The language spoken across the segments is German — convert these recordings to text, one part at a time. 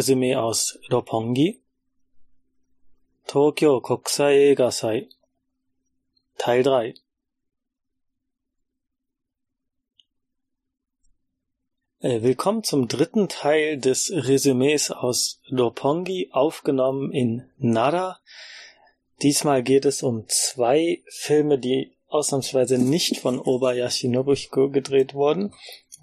Resümee aus Roppongi. Tokyo Kokusai Eigasai Teil 3 Äh, Willkommen zum dritten Teil des Resümees aus Roppongi, aufgenommen in Nara. Diesmal geht es um zwei Filme, die ausnahmsweise nicht von Obayashi Nobuhiko gedreht wurden,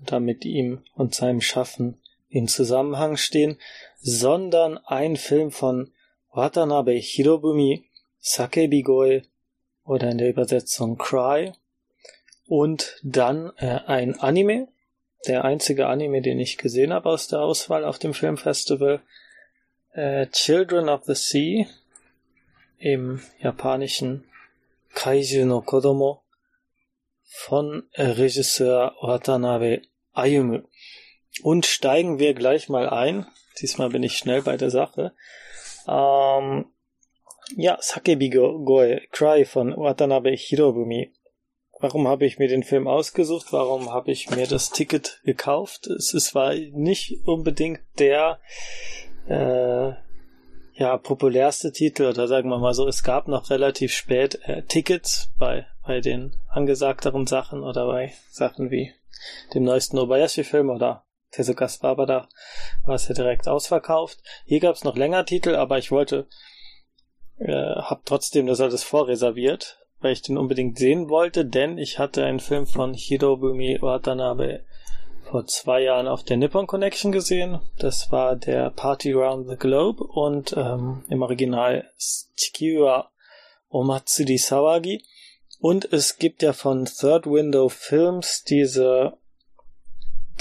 da mit ihm und seinem Schaffen in Zusammenhang stehen, sondern ein Film von Watanabe Hirobumi, Sakebigoe oder in der Übersetzung Cry und dann äh, ein Anime, der einzige Anime, den ich gesehen habe aus der Auswahl auf dem Filmfestival, äh, Children of the Sea im japanischen Kaiju no Kodomo von äh, Regisseur Watanabe Ayumu. Und steigen wir gleich mal ein. Diesmal bin ich schnell bei der Sache. Ähm, ja, Sakebi Goe, Cry von Watanabe Hirobumi. Warum habe ich mir den Film ausgesucht? Warum habe ich mir das Ticket gekauft? Es, es war nicht unbedingt der äh, ja, populärste Titel, oder sagen wir mal so, es gab noch relativ spät äh, Tickets bei, bei den angesagteren Sachen oder bei Sachen wie dem neuesten Obayashi-Film oder Tezukas Barbada war es ja direkt ausverkauft. Hier gab es noch länger Titel, aber ich wollte, äh, hab trotzdem das alles vorreserviert, weil ich den unbedingt sehen wollte, denn ich hatte einen Film von Hirobumi Watanabe vor zwei Jahren auf der Nippon Connection gesehen. Das war der Party Round the Globe und ähm, im Original Chikiwa Omatsuri Sawagi. Und es gibt ja von Third Window Films diese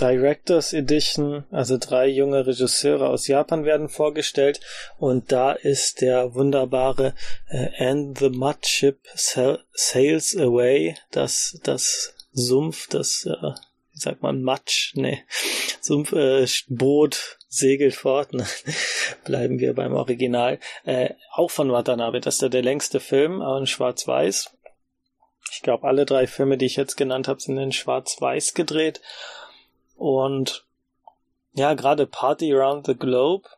Directors Edition, also drei junge Regisseure aus Japan werden vorgestellt. Und da ist der wunderbare äh, And the Mud Ship Sails Away, das, das Sumpf, das, äh, wie sagt man, Matsch, nee, Sumpf, äh, Boot segelt fort, ne? bleiben wir beim Original, äh, auch von Watanabe, das ist ja der längste Film, auch in Schwarz-Weiß. Ich glaube, alle drei Filme, die ich jetzt genannt habe, sind in Schwarz-Weiß gedreht und ja, gerade Party Around the Globe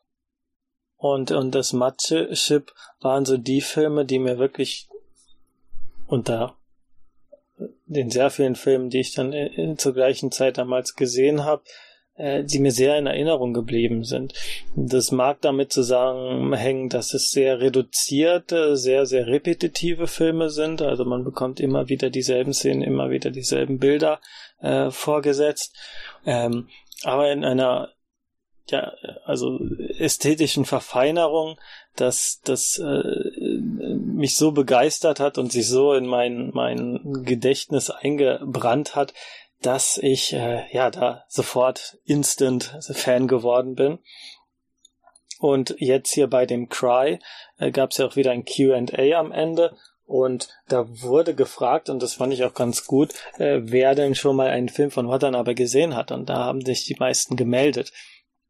und, und das Mathe-Ship waren so die Filme, die mir wirklich unter den sehr vielen Filmen, die ich dann in, in zur gleichen Zeit damals gesehen habe, äh, die mir sehr in Erinnerung geblieben sind. Das mag damit zusammenhängen, dass es sehr reduzierte, sehr, sehr repetitive Filme sind. Also man bekommt immer wieder dieselben Szenen, immer wieder dieselben Bilder äh, vorgesetzt. Ähm, aber in einer ja, also ästhetischen Verfeinerung, dass das äh, mich so begeistert hat und sich so in mein mein Gedächtnis eingebrannt hat, dass ich äh, ja da sofort instant Fan geworden bin. Und jetzt hier bei dem Cry äh, gab es ja auch wieder ein Q&A am Ende und da wurde gefragt, und das fand ich auch ganz gut, äh, wer denn schon mal einen Film von Watanabe gesehen hat. Und da haben sich die meisten gemeldet.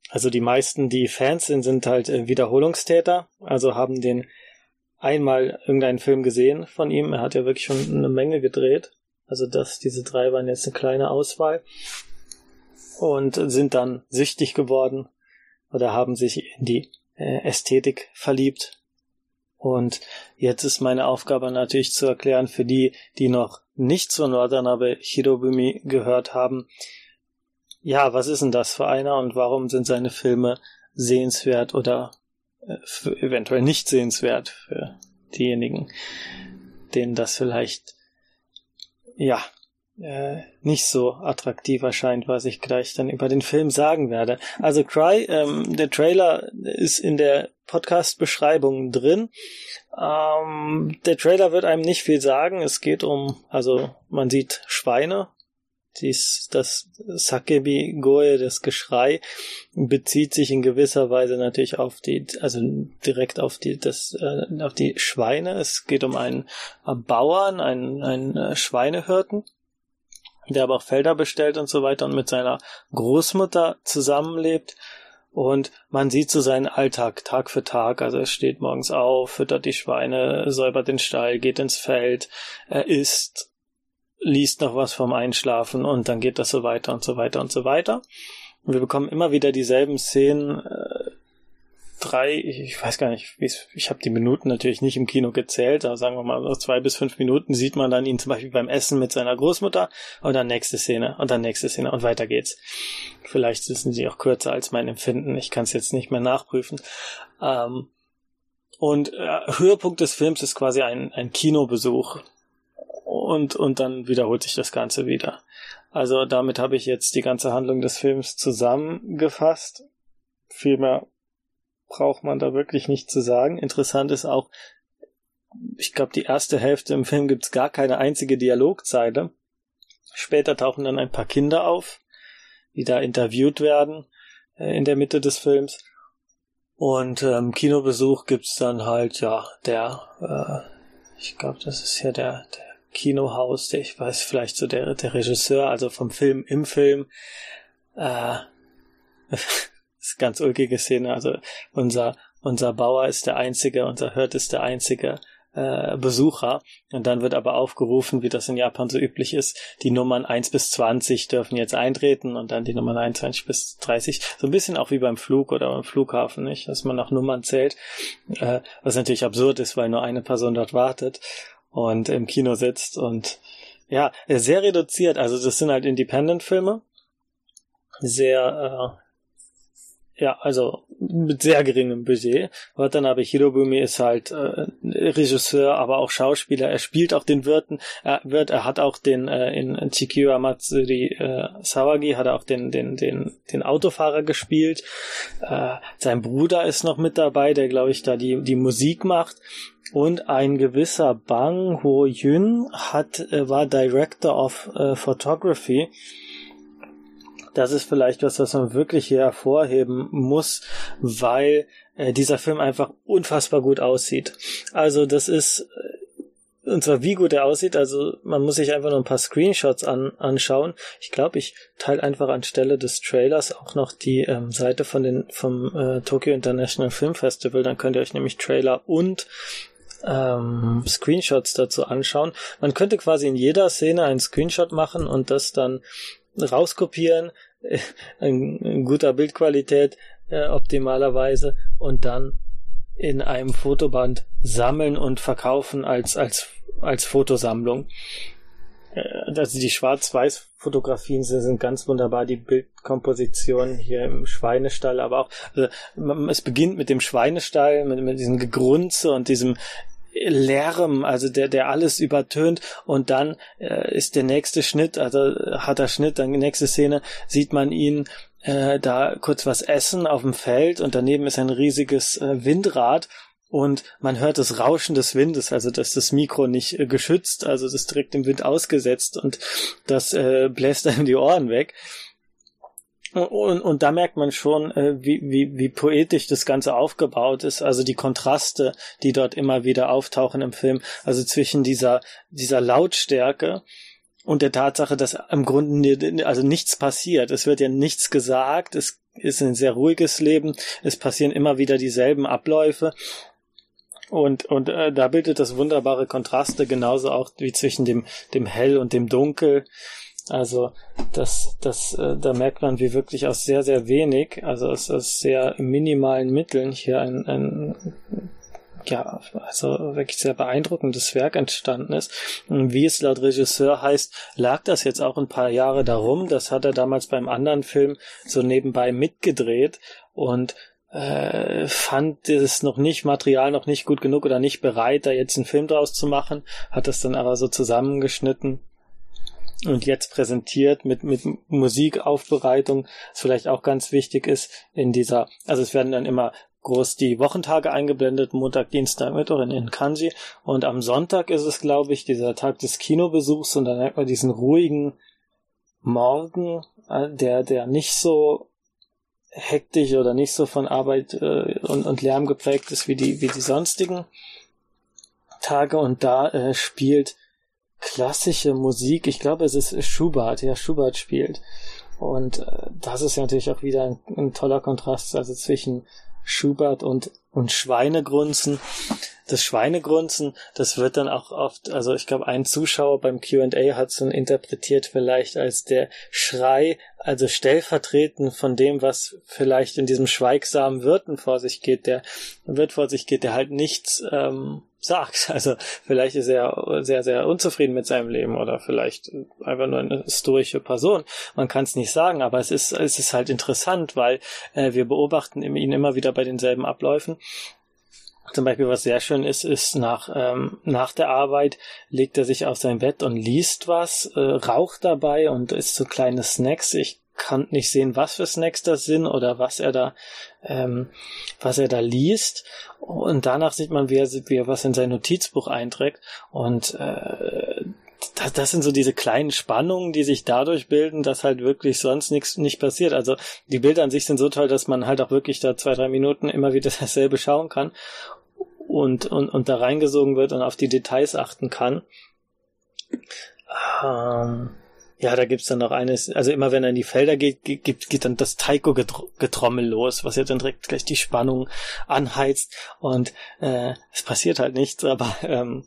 Also die meisten, die Fans sind, sind halt äh, Wiederholungstäter, also haben den einmal irgendeinen Film gesehen von ihm. Er hat ja wirklich schon eine Menge gedreht. Also das, diese drei waren jetzt eine kleine Auswahl. Und sind dann süchtig geworden oder haben sich in die äh, Ästhetik verliebt und jetzt ist meine Aufgabe natürlich zu erklären für die, die noch nicht zur Nordanabe Hirobumi gehört haben, ja, was ist denn das für einer und warum sind seine Filme sehenswert oder äh, eventuell nicht sehenswert für diejenigen, denen das vielleicht ja äh, nicht so attraktiv erscheint, was ich gleich dann über den Film sagen werde. Also Cry, ähm, der Trailer ist in der Podcast-Beschreibung drin. Ähm, der Trailer wird einem nicht viel sagen. Es geht um, also man sieht Schweine. Dies, das Sakebi Goe, das Geschrei, bezieht sich in gewisser Weise natürlich auf die, also direkt auf die, das, äh, auf die Schweine. Es geht um einen Bauern, einen, einen äh, Schweinehirten der aber auch Felder bestellt und so weiter und mit seiner Großmutter zusammenlebt. Und man sieht so seinen Alltag Tag für Tag. Also er steht morgens auf, füttert die Schweine, säubert den Stall, geht ins Feld, er isst, liest noch was vom Einschlafen und dann geht das so weiter und so weiter und so weiter. Und wir bekommen immer wieder dieselben Szenen, äh, drei, ich weiß gar nicht, ich habe die Minuten natürlich nicht im Kino gezählt, aber sagen wir mal zwei bis fünf Minuten sieht man dann ihn zum Beispiel beim Essen mit seiner Großmutter und dann nächste Szene und dann nächste Szene und weiter geht's. Vielleicht sind sie auch kürzer als mein Empfinden, ich kann es jetzt nicht mehr nachprüfen. Ähm, und äh, Höhepunkt des Films ist quasi ein, ein Kinobesuch und, und dann wiederholt sich das Ganze wieder. Also damit habe ich jetzt die ganze Handlung des Films zusammengefasst. Vielmehr braucht man da wirklich nicht zu sagen. Interessant ist auch, ich glaube, die erste Hälfte im Film gibt's gar keine einzige Dialogzeile. Später tauchen dann ein paar Kinder auf, die da interviewt werden äh, in der Mitte des Films. Und ähm, Kinobesuch gibt's dann halt, ja, der, äh, ich glaube, das ist ja der, der Kinohaus, ich weiß vielleicht so der, der Regisseur, also vom Film im Film. Äh, ist ganz ulkige Szene. Also unser, unser Bauer ist der einzige, unser Hirt ist der einzige äh, Besucher. Und dann wird aber aufgerufen, wie das in Japan so üblich ist, die Nummern 1 bis 20 dürfen jetzt eintreten und dann die Nummern 21 bis 30. So ein bisschen auch wie beim Flug oder beim Flughafen, nicht? Dass man nach Nummern zählt. Äh, was natürlich absurd ist, weil nur eine Person dort wartet und im Kino sitzt und ja, sehr reduziert. Also das sind halt Independent-Filme. Sehr, äh, ja, also mit sehr geringem Budget. Watanabe Hirobumi ist halt äh, Regisseur, aber auch Schauspieler. Er spielt auch den Wirten. Er wird, er hat auch den äh, in Chikiwa Matsuri äh, Sawagi hat er auch den den den den Autofahrer gespielt. Äh, sein Bruder ist noch mit dabei, der glaube ich da die die Musik macht. Und ein gewisser Bang Ho Yun hat äh, war Director of äh, Photography das ist vielleicht was, was man wirklich hier hervorheben muss, weil äh, dieser Film einfach unfassbar gut aussieht. Also das ist äh, und zwar wie gut er aussieht, also man muss sich einfach nur ein paar Screenshots an, anschauen. Ich glaube, ich teile einfach anstelle des Trailers auch noch die ähm, Seite von den vom äh, Tokyo International Film Festival, dann könnt ihr euch nämlich Trailer und ähm, Screenshots dazu anschauen. Man könnte quasi in jeder Szene einen Screenshot machen und das dann rauskopieren, in guter Bildqualität äh, optimalerweise und dann in einem Fotoband sammeln und verkaufen als als als Fotosammlung. Also die Schwarz-Weiß-Fotografien sind ganz wunderbar, die Bildkomposition hier im Schweinestall, aber auch also, es beginnt mit dem Schweinestall, mit, mit diesem Gegrunze und diesem Lärm, also der, der alles übertönt und dann äh, ist der nächste Schnitt, also hat der Schnitt, dann nächste Szene, sieht man ihn äh, da kurz was essen auf dem Feld und daneben ist ein riesiges äh, Windrad und man hört das Rauschen des Windes, also dass das Mikro nicht äh, geschützt, also das direkt im Wind ausgesetzt und das äh, bläst einem die Ohren weg. Und, und da merkt man schon, äh, wie, wie, wie poetisch das Ganze aufgebaut ist. Also die Kontraste, die dort immer wieder auftauchen im Film. Also zwischen dieser, dieser Lautstärke und der Tatsache, dass im Grunde also nichts passiert. Es wird ja nichts gesagt. Es ist ein sehr ruhiges Leben. Es passieren immer wieder dieselben Abläufe. Und, und äh, da bildet das wunderbare Kontraste genauso auch wie zwischen dem, dem Hell und dem Dunkel. Also das, das, äh, da merkt man, wie wirklich aus sehr, sehr wenig, also aus, aus sehr minimalen Mitteln hier ein, ein ja, also wirklich sehr beeindruckendes Werk entstanden ist. Und wie es laut Regisseur heißt, lag das jetzt auch ein paar Jahre darum. Das hat er damals beim anderen Film so nebenbei mitgedreht und äh, fand das noch nicht, Material noch nicht gut genug oder nicht bereit, da jetzt einen Film draus zu machen, hat das dann aber so zusammengeschnitten und jetzt präsentiert mit, mit Musikaufbereitung, was vielleicht auch ganz wichtig ist in dieser, also es werden dann immer groß die Wochentage eingeblendet, Montag, Dienstag, Mittwoch in, in Kanji. Und am Sonntag ist es, glaube ich, dieser Tag des Kinobesuchs und dann hat man diesen ruhigen Morgen, äh, der, der nicht so hektisch oder nicht so von Arbeit äh, und, und Lärm geprägt ist wie die, wie die sonstigen Tage. Und da äh, spielt klassische Musik. Ich glaube, es ist Schubert, ja, Schubert spielt. Und äh, das ist ja natürlich auch wieder ein, ein, toller Kontrast, also zwischen Schubert und, und Schweinegrunzen. Das Schweinegrunzen, das wird dann auch oft, also ich glaube, ein Zuschauer beim QA hat es dann interpretiert vielleicht als der Schrei also stellvertretend von dem, was vielleicht in diesem schweigsamen Wirten vor sich geht, der Wirt vor sich geht, der halt nichts ähm, sagt. Also vielleicht ist er sehr, sehr unzufrieden mit seinem Leben oder vielleicht einfach nur eine historische Person. Man kann es nicht sagen, aber es ist, es ist halt interessant, weil äh, wir beobachten ihn immer wieder bei denselben Abläufen zum Beispiel, was sehr schön ist, ist nach, ähm, nach der Arbeit legt er sich auf sein Bett und liest was, äh, raucht dabei und isst so kleine Snacks. Ich kann nicht sehen, was für Snacks das sind oder was er da, ähm, was er da liest. Und danach sieht man, wie er, wie er was in sein Notizbuch einträgt. Und äh, das, das sind so diese kleinen Spannungen, die sich dadurch bilden, dass halt wirklich sonst nichts nicht passiert. Also die Bilder an sich sind so toll, dass man halt auch wirklich da zwei, drei Minuten immer wieder dasselbe schauen kann und, und, und da reingesogen wird und auf die Details achten kann. Ähm, ja, da gibt's dann noch eines, also immer wenn er in die Felder geht, geht, geht dann das Taiko-Getrommel los, was ja dann direkt gleich die Spannung anheizt und äh, es passiert halt nichts, aber ähm,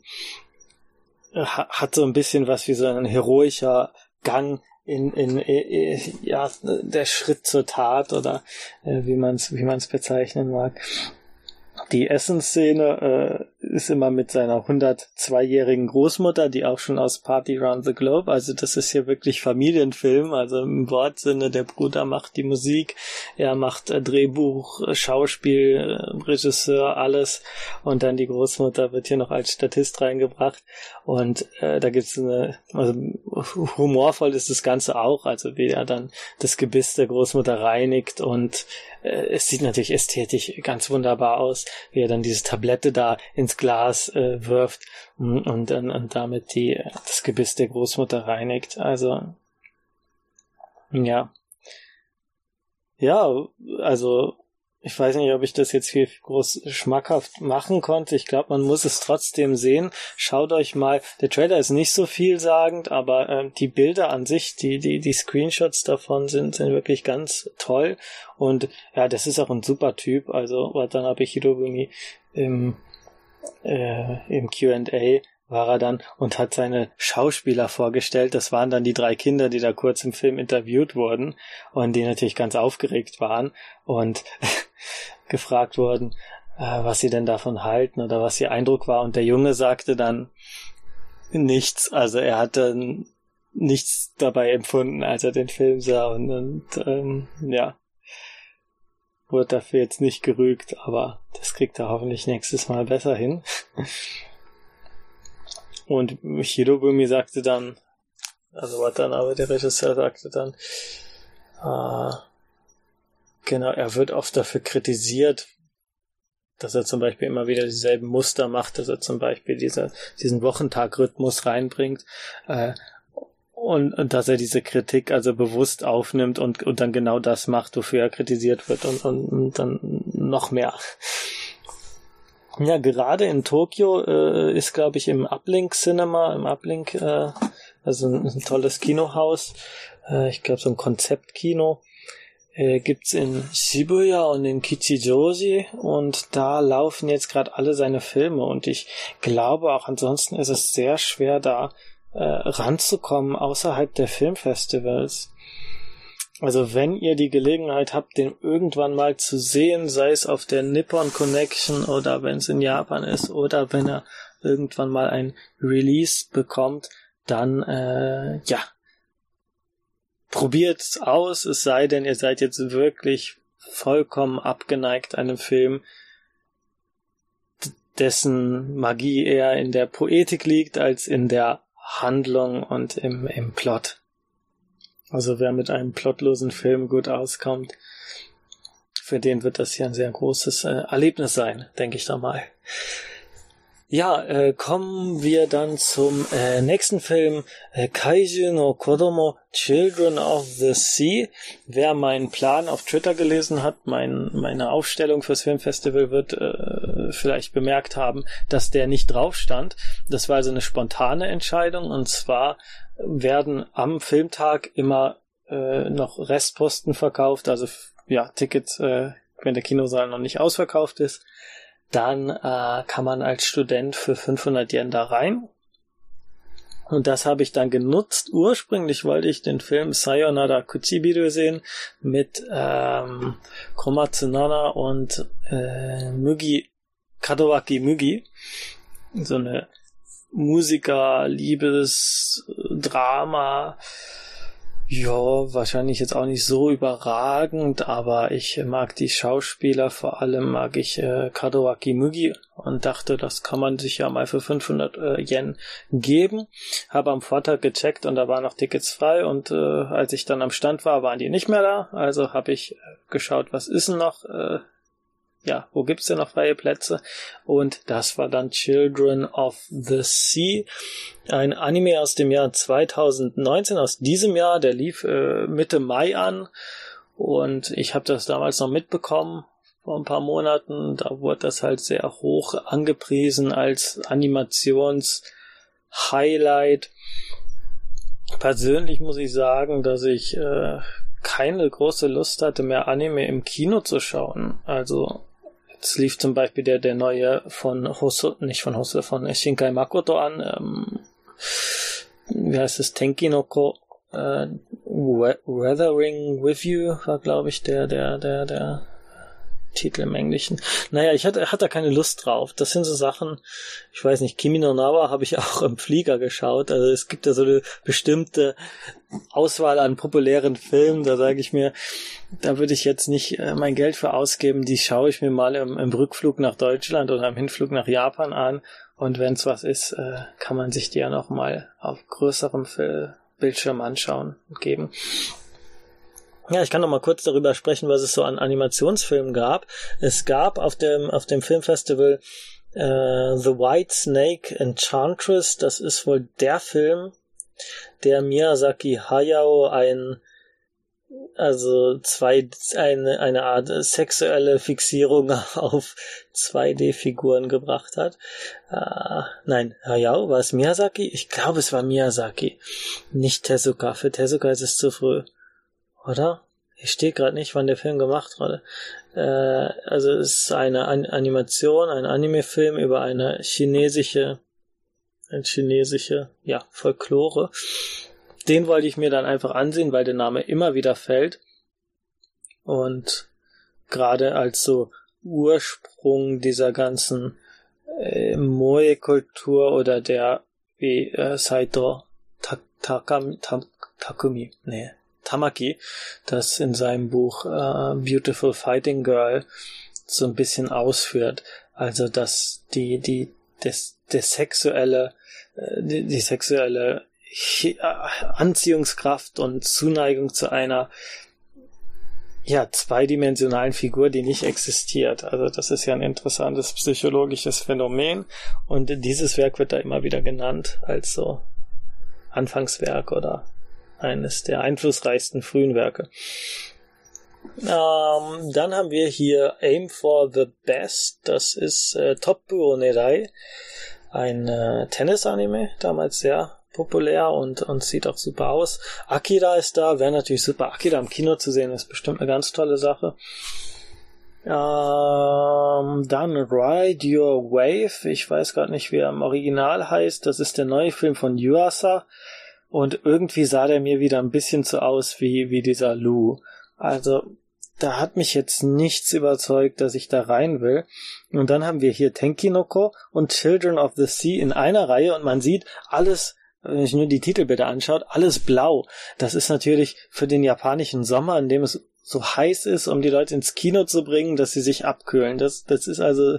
hat so ein bisschen was wie so ein heroischer Gang in, in, in ja der Schritt zur Tat oder äh, wie man es wie man es bezeichnen mag. Die Essensszene äh, ist immer mit seiner 102-jährigen Großmutter, die auch schon aus Party Around the Globe, also das ist hier wirklich Familienfilm, also im Wortsinne, der Bruder macht die Musik, er macht äh, Drehbuch, äh, Schauspiel, äh, Regisseur, alles. Und dann die Großmutter wird hier noch als Statist reingebracht. Und äh, da gibt's eine, also humorvoll ist das Ganze auch, also wie er dann das Gebiss der Großmutter reinigt. Und äh, es sieht natürlich ästhetisch ganz wunderbar aus, wie er dann diese Tablette da ins Glas äh, wirft und, und, und damit die, das Gebiss der Großmutter reinigt. Also, ja. Ja, also ich weiß nicht, ob ich das jetzt hier groß schmackhaft machen konnte. Ich glaube, man muss es trotzdem sehen. Schaut euch mal, der Trailer ist nicht so vielsagend, aber äh, die Bilder an sich, die, die, die Screenshots davon sind, sind wirklich ganz toll. Und ja, das ist auch ein super Typ. Also, ich Hirobumi im, äh, im QA war er dann und hat seine Schauspieler vorgestellt. Das waren dann die drei Kinder, die da kurz im Film interviewt wurden und die natürlich ganz aufgeregt waren und gefragt wurden, äh, was sie denn davon halten oder was ihr Eindruck war. Und der Junge sagte dann nichts. Also er hatte nichts dabei empfunden, als er den Film sah und, und ähm, ja, wurde dafür jetzt nicht gerügt, aber das kriegt er hoffentlich nächstes Mal besser hin. Und Hirobumi sagte dann, also Watanabe, der Regisseur, sagte dann, äh, genau, er wird oft dafür kritisiert, dass er zum Beispiel immer wieder dieselben Muster macht, dass er zum Beispiel diese, diesen Wochentagrhythmus reinbringt, äh, und, und dass er diese Kritik also bewusst aufnimmt und, und dann genau das macht, wofür er kritisiert wird und, und, und dann noch mehr. Ja, gerade in Tokio äh, ist, glaube ich, im Uplink Cinema, im Uplink, äh, also ein, ein tolles Kinohaus, äh, ich glaube so ein Konzeptkino, äh, gibt's in Shibuya und in Kichijoji und da laufen jetzt gerade alle seine Filme und ich glaube auch ansonsten ist es sehr schwer da äh, ranzukommen außerhalb der Filmfestivals. Also wenn ihr die Gelegenheit habt, den irgendwann mal zu sehen, sei es auf der Nippon Connection oder wenn es in Japan ist oder wenn er irgendwann mal ein Release bekommt, dann äh, ja, probiert's aus, es sei denn, ihr seid jetzt wirklich vollkommen abgeneigt einem Film, dessen Magie eher in der Poetik liegt als in der Handlung und im, im Plot. Also wer mit einem plotlosen Film gut auskommt, für den wird das hier ein sehr großes äh, Erlebnis sein, denke ich da mal. Ja, äh, kommen wir dann zum äh, nächsten Film, äh, Kaiju no Kodomo Children of the Sea. Wer meinen Plan auf Twitter gelesen hat, mein, meine Aufstellung fürs Filmfestival wird äh, vielleicht bemerkt haben, dass der nicht drauf stand. Das war also eine spontane Entscheidung und zwar werden am Filmtag immer äh, noch Restposten verkauft, also ja, Tickets, äh, wenn der Kinosaal noch nicht ausverkauft ist, dann äh, kann man als Student für 500 Yen da rein. Und das habe ich dann genutzt. Ursprünglich wollte ich den Film Sayonara Kuchibiru sehen mit ähm, Komatsunana und äh, Mugi, Kadowaki Mugi. So eine Musiker, Liebes, Drama, ja, wahrscheinlich jetzt auch nicht so überragend, aber ich mag die Schauspieler, vor allem mag ich äh, Kadoaki Mugi und dachte, das kann man sich ja mal für 500 äh, Yen geben. Habe am Vortag gecheckt und da waren noch Tickets frei und äh, als ich dann am Stand war, waren die nicht mehr da. Also habe ich äh, geschaut, was ist denn noch? Äh, ja, wo gibt's denn noch freie Plätze? Und das war dann Children of the Sea, ein Anime aus dem Jahr 2019, aus diesem Jahr, der lief äh, Mitte Mai an und ich habe das damals noch mitbekommen vor ein paar Monaten, da wurde das halt sehr hoch angepriesen als Animations-Highlight. Persönlich muss ich sagen, dass ich äh, keine große Lust hatte, mehr Anime im Kino zu schauen. Also es lief zum Beispiel der, der neue von Hoso, nicht von Hoso, von Shinkai Makoto an, ähm, wie heißt es, Tenkinoko, äh, Weathering with You war, glaube ich, der, der, der, der Titel im Englischen. Naja, ich hatte, hatte keine Lust drauf. Das sind so Sachen, ich weiß nicht, Kimi no Nawa habe ich auch im Flieger geschaut. Also es gibt ja so eine bestimmte Auswahl an populären Filmen, da sage ich mir, da würde ich jetzt nicht äh, mein Geld für ausgeben. Die schaue ich mir mal im, im Rückflug nach Deutschland oder im Hinflug nach Japan an. Und wenn es was ist, äh, kann man sich die ja noch mal auf größerem Bildschirm anschauen und geben. Ja, ich kann noch mal kurz darüber sprechen, was es so an Animationsfilmen gab. Es gab auf dem, auf dem Filmfestival äh, The White Snake Enchantress. Das ist wohl der Film, der Miyazaki Hayao ein also zwei eine eine Art sexuelle Fixierung auf 2D-Figuren gebracht hat. Äh, nein, Hayao war es Miyazaki? Ich glaube, es war Miyazaki, nicht Tezuka. Für Tezuka ist es zu früh. Oder? Ich stehe gerade nicht, wann der Film gemacht wurde. Äh, also es ist eine An Animation, ein Anime-Film über eine chinesische, eine chinesische, ja, Folklore. Den wollte ich mir dann einfach ansehen, weil der Name immer wieder fällt. Und gerade als so Ursprung dieser ganzen äh, Moe-Kultur oder der wie äh, Saito Takami, Takumi, nee, Tamaki, das in seinem Buch uh, Beautiful Fighting Girl so ein bisschen ausführt. Also, dass die, die, das, das sexuelle, äh, die, die sexuelle äh, Anziehungskraft und Zuneigung zu einer ja, zweidimensionalen Figur, die nicht existiert. Also das ist ja ein interessantes psychologisches Phänomen und dieses Werk wird da immer wieder genannt als so Anfangswerk oder eines der einflussreichsten frühen Werke. Ähm, dann haben wir hier Aim for the Best. Das ist äh, Toppu Onerai, ein äh, Tennis-Anime, damals sehr populär und, und sieht auch super aus. Akira ist da, wäre natürlich super. Akira im Kino zu sehen, ist bestimmt eine ganz tolle Sache. Ähm, dann Ride Your Wave. Ich weiß gerade nicht, wie er im Original heißt. Das ist der neue Film von Yuasa. Und irgendwie sah der mir wieder ein bisschen so aus wie, wie dieser Lou. Also, da hat mich jetzt nichts überzeugt, dass ich da rein will. Und dann haben wir hier Tenkinoko und Children of the Sea in einer Reihe und man sieht alles, wenn ich nur die Titelbilder anschaut, alles blau. Das ist natürlich für den japanischen Sommer, in dem es so heiß ist, um die Leute ins Kino zu bringen, dass sie sich abkühlen. Das, das ist also,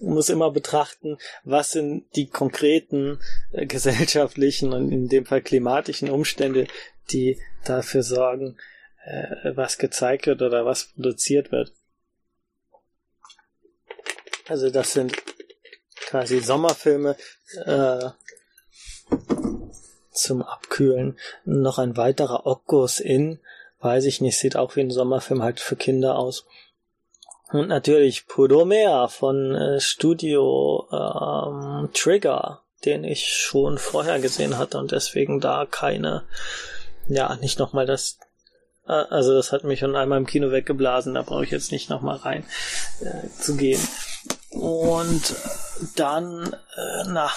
man muss immer betrachten, was sind die konkreten äh, gesellschaftlichen und in dem Fall klimatischen Umstände, die dafür sorgen, äh, was gezeigt wird oder was produziert wird. Also das sind quasi Sommerfilme äh, zum Abkühlen. Noch ein weiterer Okkos in weiß ich nicht, sieht auch wie ein Sommerfilm halt für Kinder aus. Und natürlich Pudomea von äh, Studio ähm, Trigger, den ich schon vorher gesehen hatte und deswegen da keine, ja, nicht nochmal das, äh, also das hat mich schon einmal im Kino weggeblasen, da brauche ich jetzt nicht nochmal rein äh, zu gehen. Und dann, äh, na,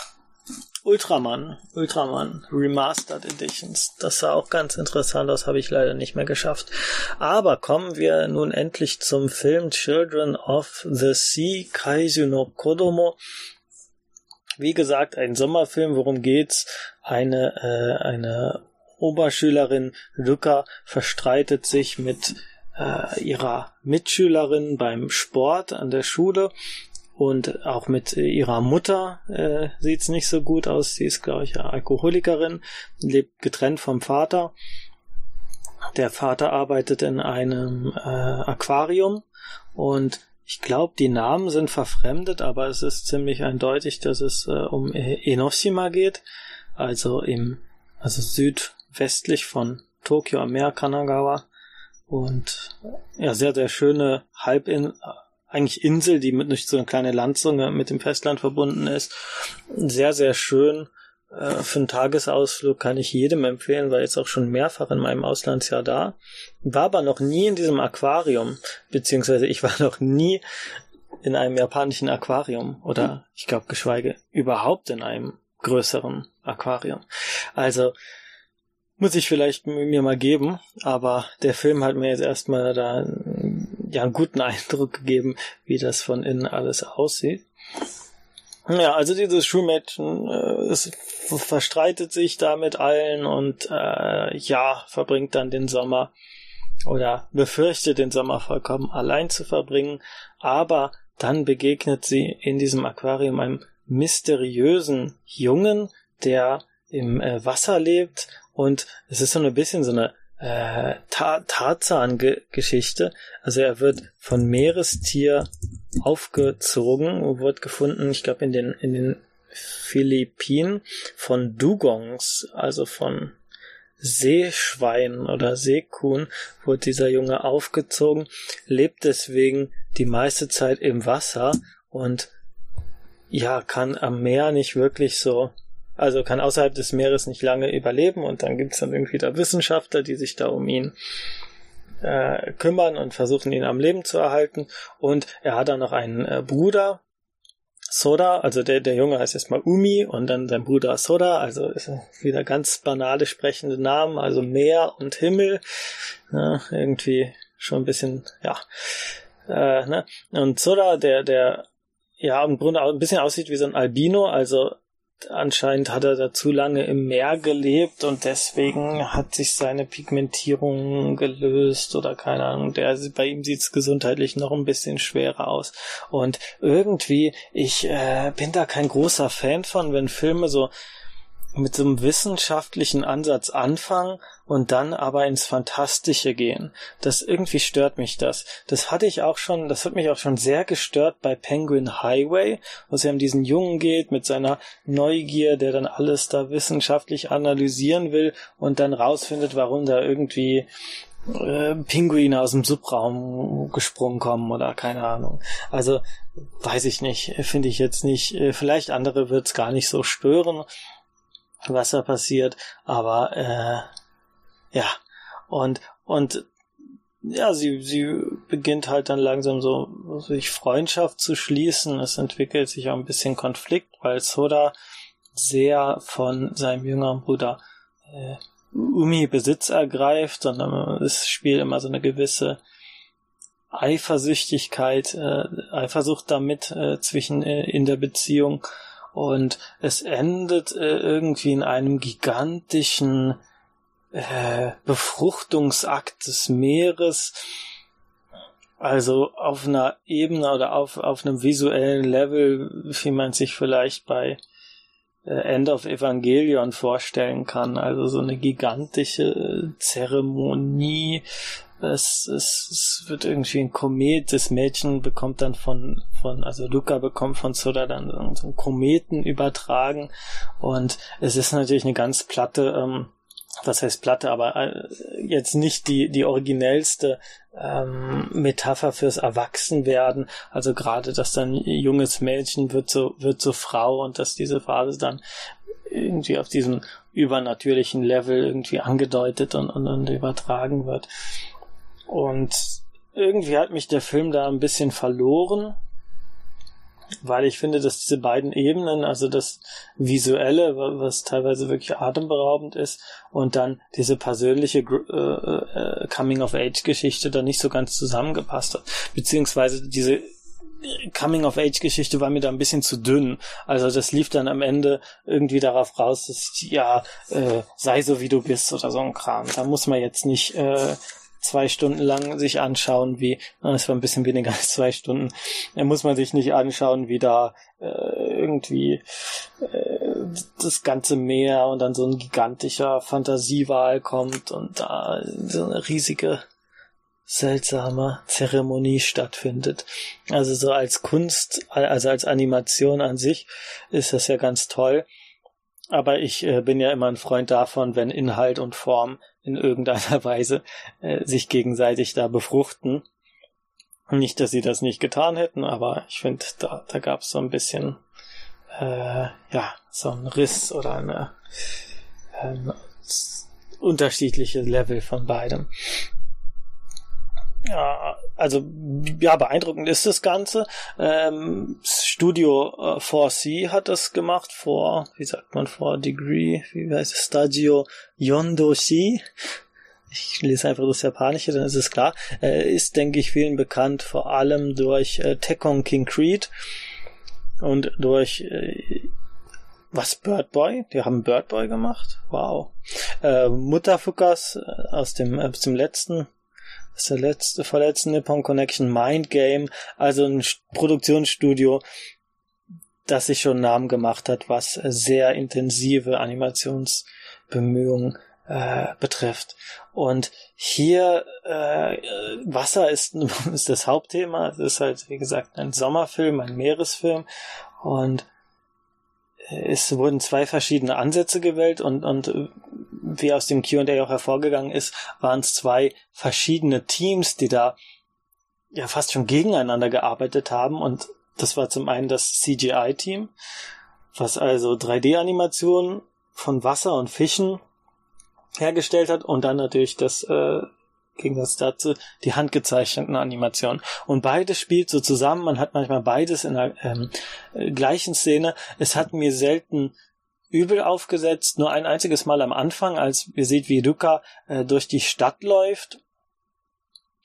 Ultraman, Ultraman Remastered Editions. Das sah auch ganz interessant aus, habe ich leider nicht mehr geschafft. Aber kommen wir nun endlich zum Film Children of the Sea Kaiju no Kodomo. Wie gesagt, ein Sommerfilm. Worum geht's? Eine äh, eine Oberschülerin Luca verstreitet sich mit äh, ihrer Mitschülerin beim Sport an der Schule und auch mit ihrer Mutter äh, sieht's nicht so gut aus. Sie ist, glaube ich, Alkoholikerin, lebt getrennt vom Vater. Der Vater arbeitet in einem äh, Aquarium und ich glaube, die Namen sind verfremdet, aber es ist ziemlich eindeutig, dass es äh, um Enoshima geht, also im also südwestlich von Tokio am Meer Kanagawa und ja sehr sehr schöne Halbin eigentlich Insel, die mit durch so eine kleine Landzunge mit dem Festland verbunden ist. Sehr, sehr schön. Äh, für einen Tagesausflug kann ich jedem empfehlen, war jetzt auch schon mehrfach in meinem Auslandsjahr da. War aber noch nie in diesem Aquarium, beziehungsweise ich war noch nie in einem japanischen Aquarium oder ich glaube geschweige überhaupt in einem größeren Aquarium. Also muss ich vielleicht mir mal geben, aber der Film hat mir jetzt erstmal da ja einen guten Eindruck gegeben, wie das von innen alles aussieht. Ja, also dieses Schulmädchen, äh, es verstreitet sich da mit allen und äh, ja, verbringt dann den Sommer oder befürchtet den Sommer vollkommen allein zu verbringen, aber dann begegnet sie in diesem Aquarium einem mysteriösen Jungen, der im äh, Wasser lebt und es ist so ein bisschen so eine äh, Tarzan-Geschichte. Also er wird von Meerestier aufgezogen, wird gefunden, ich glaube in den in den Philippinen von Dugongs, also von Seeschweinen oder Seekuhn, wurde dieser Junge aufgezogen, lebt deswegen die meiste Zeit im Wasser und ja, kann am Meer nicht wirklich so also kann außerhalb des Meeres nicht lange überleben und dann gibt's dann irgendwie da Wissenschaftler, die sich da um ihn äh, kümmern und versuchen ihn am Leben zu erhalten. Und er hat dann noch einen äh, Bruder, Soda, also der, der Junge heißt erstmal Umi und dann sein Bruder Soda, also ist wieder ganz banale sprechende Namen, also Meer und Himmel. Ja, irgendwie schon ein bisschen, ja. Äh, ne? Und Soda, der, der ja im Grunde auch ein bisschen aussieht wie so ein Albino, also anscheinend hat er da zu lange im Meer gelebt und deswegen hat sich seine Pigmentierung gelöst oder keine Ahnung. Der, bei ihm sieht's gesundheitlich noch ein bisschen schwerer aus. Und irgendwie, ich äh, bin da kein großer Fan von, wenn Filme so mit so einem wissenschaftlichen Ansatz anfangen und dann aber ins Fantastische gehen. Das irgendwie stört mich das. Das hatte ich auch schon, das hat mich auch schon sehr gestört bei Penguin Highway, wo es ja um diesen Jungen geht mit seiner Neugier, der dann alles da wissenschaftlich analysieren will und dann rausfindet, warum da irgendwie äh, Pinguine aus dem Subraum gesprungen kommen oder keine Ahnung. Also weiß ich nicht, finde ich jetzt nicht. Äh, vielleicht andere wird's gar nicht so stören was da passiert, aber äh, ja und und ja, sie sie beginnt halt dann langsam so sich Freundschaft zu schließen. Es entwickelt sich auch ein bisschen Konflikt, weil Soda sehr von seinem jüngeren Bruder äh, Umi Besitz ergreift, sondern es spielt immer so eine gewisse Eifersüchtigkeit, äh, Eifersucht damit äh, zwischen äh, in der Beziehung und es endet äh, irgendwie in einem gigantischen äh, Befruchtungsakt des Meeres. Also auf einer Ebene oder auf, auf einem visuellen Level, wie man sich vielleicht bei End of Evangelion vorstellen kann. Also so eine gigantische äh, Zeremonie. Es, es, es wird irgendwie ein Komet, das Mädchen bekommt dann von, von, also Luca bekommt von Soda dann so einen Kometen übertragen. Und es ist natürlich eine ganz platte, ähm, was heißt Platte, aber äh, jetzt nicht die, die originellste ähm, Metapher fürs Erwachsenwerden. Also gerade, dass dann junges Mädchen wird so, wird so Frau und dass diese Phase dann irgendwie auf diesem übernatürlichen Level irgendwie angedeutet und, und, und übertragen wird. Und irgendwie hat mich der Film da ein bisschen verloren. Weil ich finde, dass diese beiden Ebenen, also das Visuelle, was teilweise wirklich atemberaubend ist, und dann diese persönliche äh, äh, Coming-of-Age-Geschichte da nicht so ganz zusammengepasst hat. Beziehungsweise diese Coming-of-Age-Geschichte war mir da ein bisschen zu dünn. Also das lief dann am Ende irgendwie darauf raus, dass ja, äh, sei so wie du bist oder so ein Kram. Da muss man jetzt nicht äh, zwei Stunden lang sich anschauen, wie, es war ein bisschen weniger als zwei Stunden, da muss man sich nicht anschauen, wie da äh, irgendwie äh, das ganze Meer und dann so ein gigantischer Fantasiewahl kommt und da so eine riesige seltsame Zeremonie stattfindet. Also so als Kunst, also als Animation an sich ist das ja ganz toll. Aber ich äh, bin ja immer ein Freund davon, wenn Inhalt und Form in irgendeiner Weise äh, sich gegenseitig da befruchten. Nicht, dass sie das nicht getan hätten, aber ich finde, da, da gab es so ein bisschen, äh, ja, so ein Riss oder eine äh, unterschiedliche Level von beidem. Ja, also ja, beeindruckend ist das Ganze. Ähm, Studio äh, 4C hat das gemacht vor, wie sagt man, vor Degree, wie heißt es, Stadio Yondoshi. Ich lese einfach das Japanische, dann ist es klar. Äh, ist, denke ich, vielen bekannt, vor allem durch äh, Tekken King Creed und durch äh, was Bird Boy? Die haben Bird Boy gemacht? Wow. Äh, Mutterfuckers äh, aus dem, aus dem letzten das ist der letzte, verletzte Nippon Connection Mind Game, also ein Produktionsstudio, das sich schon Namen gemacht hat, was sehr intensive Animationsbemühungen äh, betrifft. Und hier äh, Wasser ist, ist das Hauptthema. Es ist halt, wie gesagt, ein Sommerfilm, ein Meeresfilm. Und es wurden zwei verschiedene Ansätze gewählt und, und wie aus dem Q&A auch hervorgegangen ist, waren es zwei verschiedene Teams, die da ja fast schon gegeneinander gearbeitet haben. Und das war zum einen das CGI-Team, was also 3D-Animationen von Wasser und Fischen hergestellt hat und dann natürlich das äh, Gegensatz dazu die handgezeichneten Animationen. Und beides spielt so zusammen. Man hat manchmal beides in der ähm, gleichen Szene. Es hat mir selten übel aufgesetzt. Nur ein einziges Mal am Anfang, als ihr seht, wie Luca äh, durch die Stadt läuft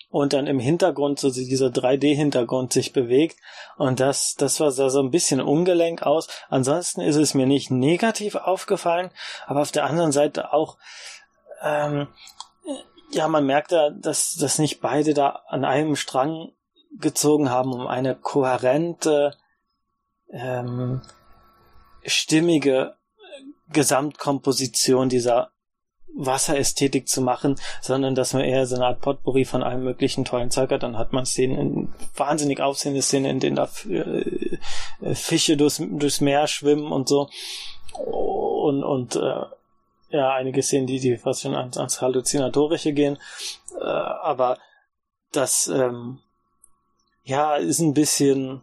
und dann im Hintergrund so dieser 3D-Hintergrund sich bewegt. Und das, das war so, so ein bisschen ungelenk aus. Ansonsten ist es mir nicht negativ aufgefallen, aber auf der anderen Seite auch, ähm, ja, man merkt da, dass, dass nicht beide da an einem Strang gezogen haben, um eine kohärente, ähm, stimmige Gesamtkomposition dieser Wasserästhetik zu machen, sondern dass man eher so eine Art Potpourri von allem möglichen tollen Zeug hat. Dann hat man Szenen, wahnsinnig aufsehende Szenen, in denen da äh, Fische durchs, durchs Meer schwimmen und so. Und, und äh, ja, einige Szenen, die, die fast schon ans, ans Halluzinatorische gehen. Äh, aber das, ähm, ja, ist ein bisschen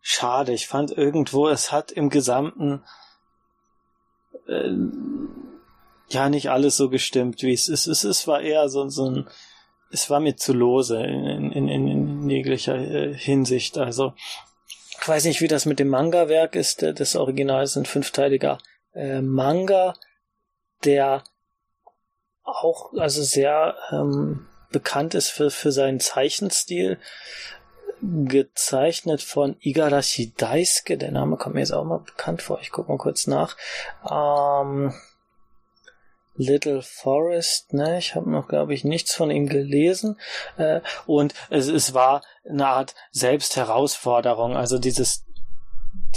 schade. Ich fand irgendwo, es hat im Gesamten äh, ja nicht alles so gestimmt, wie es ist. Es, es war eher so, so ein, es war mir zu lose in, in, in, in jeglicher äh, Hinsicht. Also, ich weiß nicht, wie das mit dem Manga-Werk ist. Das Original ist ein fünfteiliger äh, Manga, der auch also sehr ähm, bekannt ist für, für seinen Zeichenstil gezeichnet von Igarashi Daisuke. Der Name kommt mir jetzt auch mal bekannt vor. Ich gucke mal kurz nach. Ähm, Little Forest, ne, ich habe noch, glaube ich, nichts von ihm gelesen. Äh, und es, es war eine Art Selbstherausforderung, also dieses,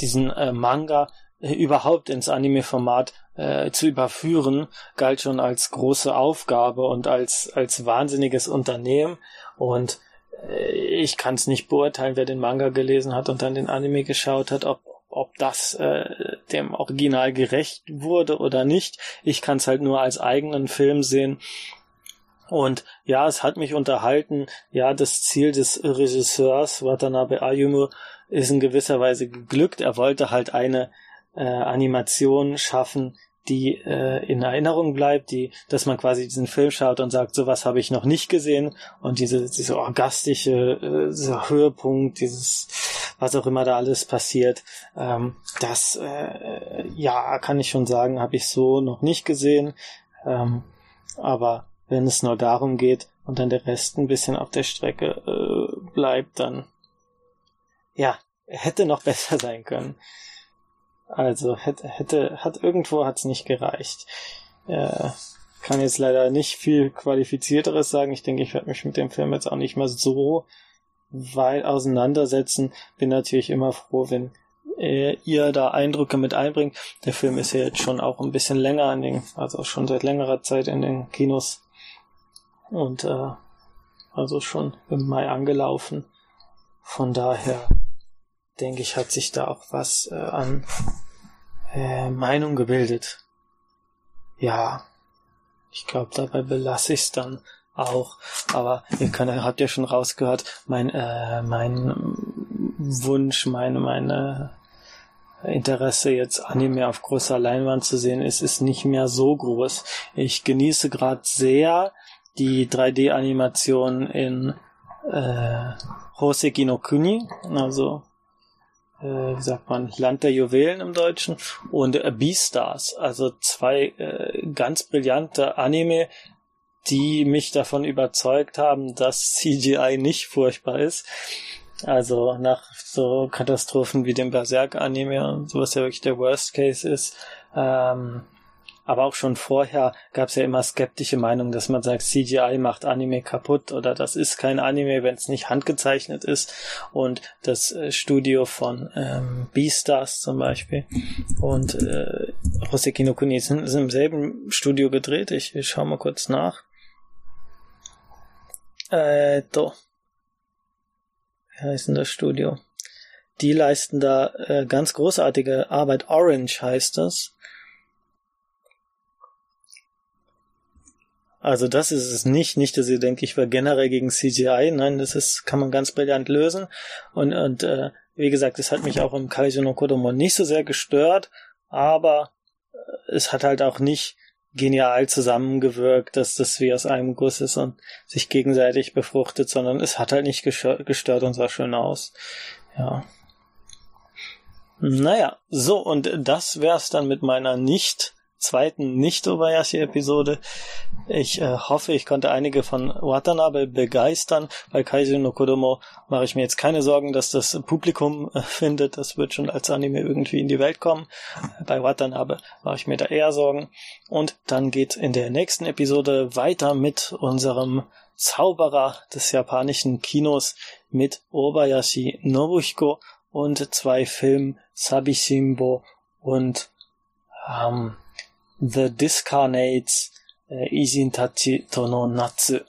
diesen äh, Manga äh, überhaupt ins Anime-Format äh, zu überführen, galt schon als große Aufgabe und als, als wahnsinniges Unternehmen. Und äh, ich kann es nicht beurteilen, wer den Manga gelesen hat und dann den Anime geschaut hat, ob, ob das äh, dem Original gerecht wurde oder nicht. Ich kann es halt nur als eigenen Film sehen. Und ja, es hat mich unterhalten. Ja, das Ziel des Regisseurs Watanabe Ayumu ist in gewisser Weise geglückt. Er wollte halt eine äh, Animation schaffen, die äh, in Erinnerung bleibt, die, dass man quasi diesen Film schaut und sagt, sowas habe ich noch nicht gesehen und diese, diese orgastische, äh, dieser Höhepunkt, dieses was auch immer da alles passiert. Ähm, das, äh, ja, kann ich schon sagen, habe ich so noch nicht gesehen. Ähm, aber wenn es nur darum geht und dann der Rest ein bisschen auf der Strecke äh, bleibt, dann ja, hätte noch besser sein können. Also hätte, hätte, hat irgendwo hat's nicht gereicht. Äh, kann jetzt leider nicht viel qualifizierteres sagen. Ich denke, ich werde mich mit dem Film jetzt auch nicht mehr so weit auseinandersetzen. Bin natürlich immer froh, wenn äh, ihr da Eindrücke mit einbringt. Der Film ist ja jetzt schon auch ein bisschen länger an den, also schon seit längerer Zeit in den Kinos. Und äh, also schon im Mai angelaufen. Von daher denke ich, hat sich da auch was äh, an äh, Meinung gebildet. Ja, ich glaube, dabei belasse ich es dann auch. Aber ihr könnt, habt ja schon rausgehört, mein, äh, mein Wunsch, meine, meine Interesse jetzt Anime auf großer Leinwand zu sehen ist, ist nicht mehr so groß. Ich genieße gerade sehr die 3D-Animation in äh, Hoseki no Kuni, also äh, wie sagt man, Land der Juwelen im Deutschen und äh, Beastars, also zwei äh, ganz brillante Anime, die mich davon überzeugt haben, dass CGI nicht furchtbar ist. Also nach so Katastrophen wie dem Berserk-Anime, sowas ja wirklich der Worst Case ist, ähm, aber auch schon vorher gab es ja immer skeptische Meinungen, dass man sagt, CGI macht Anime kaputt oder das ist kein Anime, wenn es nicht handgezeichnet ist. Und das äh, Studio von ähm, Beastars zum Beispiel und äh, Hoseki no Kuni sind, sind im selben Studio gedreht. Ich, ich schau mal kurz nach. Äh, to. Wie heißt denn das Studio? Die leisten da äh, ganz großartige Arbeit. Orange heißt das. Also das ist es nicht. Nicht, dass ihr denkt, ich wäre generell gegen CGI. Nein, das ist, kann man ganz brillant lösen. Und, und äh, wie gesagt, es hat mich auch im Kaiju no Kodomo nicht so sehr gestört, aber äh, es hat halt auch nicht genial zusammengewirkt, dass das wie aus einem Guss ist und sich gegenseitig befruchtet, sondern es hat halt nicht gestört und sah schön aus. Ja. Naja, so, und das wär's dann mit meiner nicht zweiten Nicht-Obayashi-Episode. Ich äh, hoffe, ich konnte einige von Watanabe begeistern. Bei Kaiju no Kodomo mache ich mir jetzt keine Sorgen, dass das Publikum äh, findet. Das wird schon als Anime irgendwie in die Welt kommen. Bei Watanabe mache ich mir da eher Sorgen. Und dann geht in der nächsten Episode weiter mit unserem Zauberer des japanischen Kinos mit Obayashi Nobuhiko und zwei Filmen Sabishimbo und ähm, The discarnates uh, tachi tono natsu.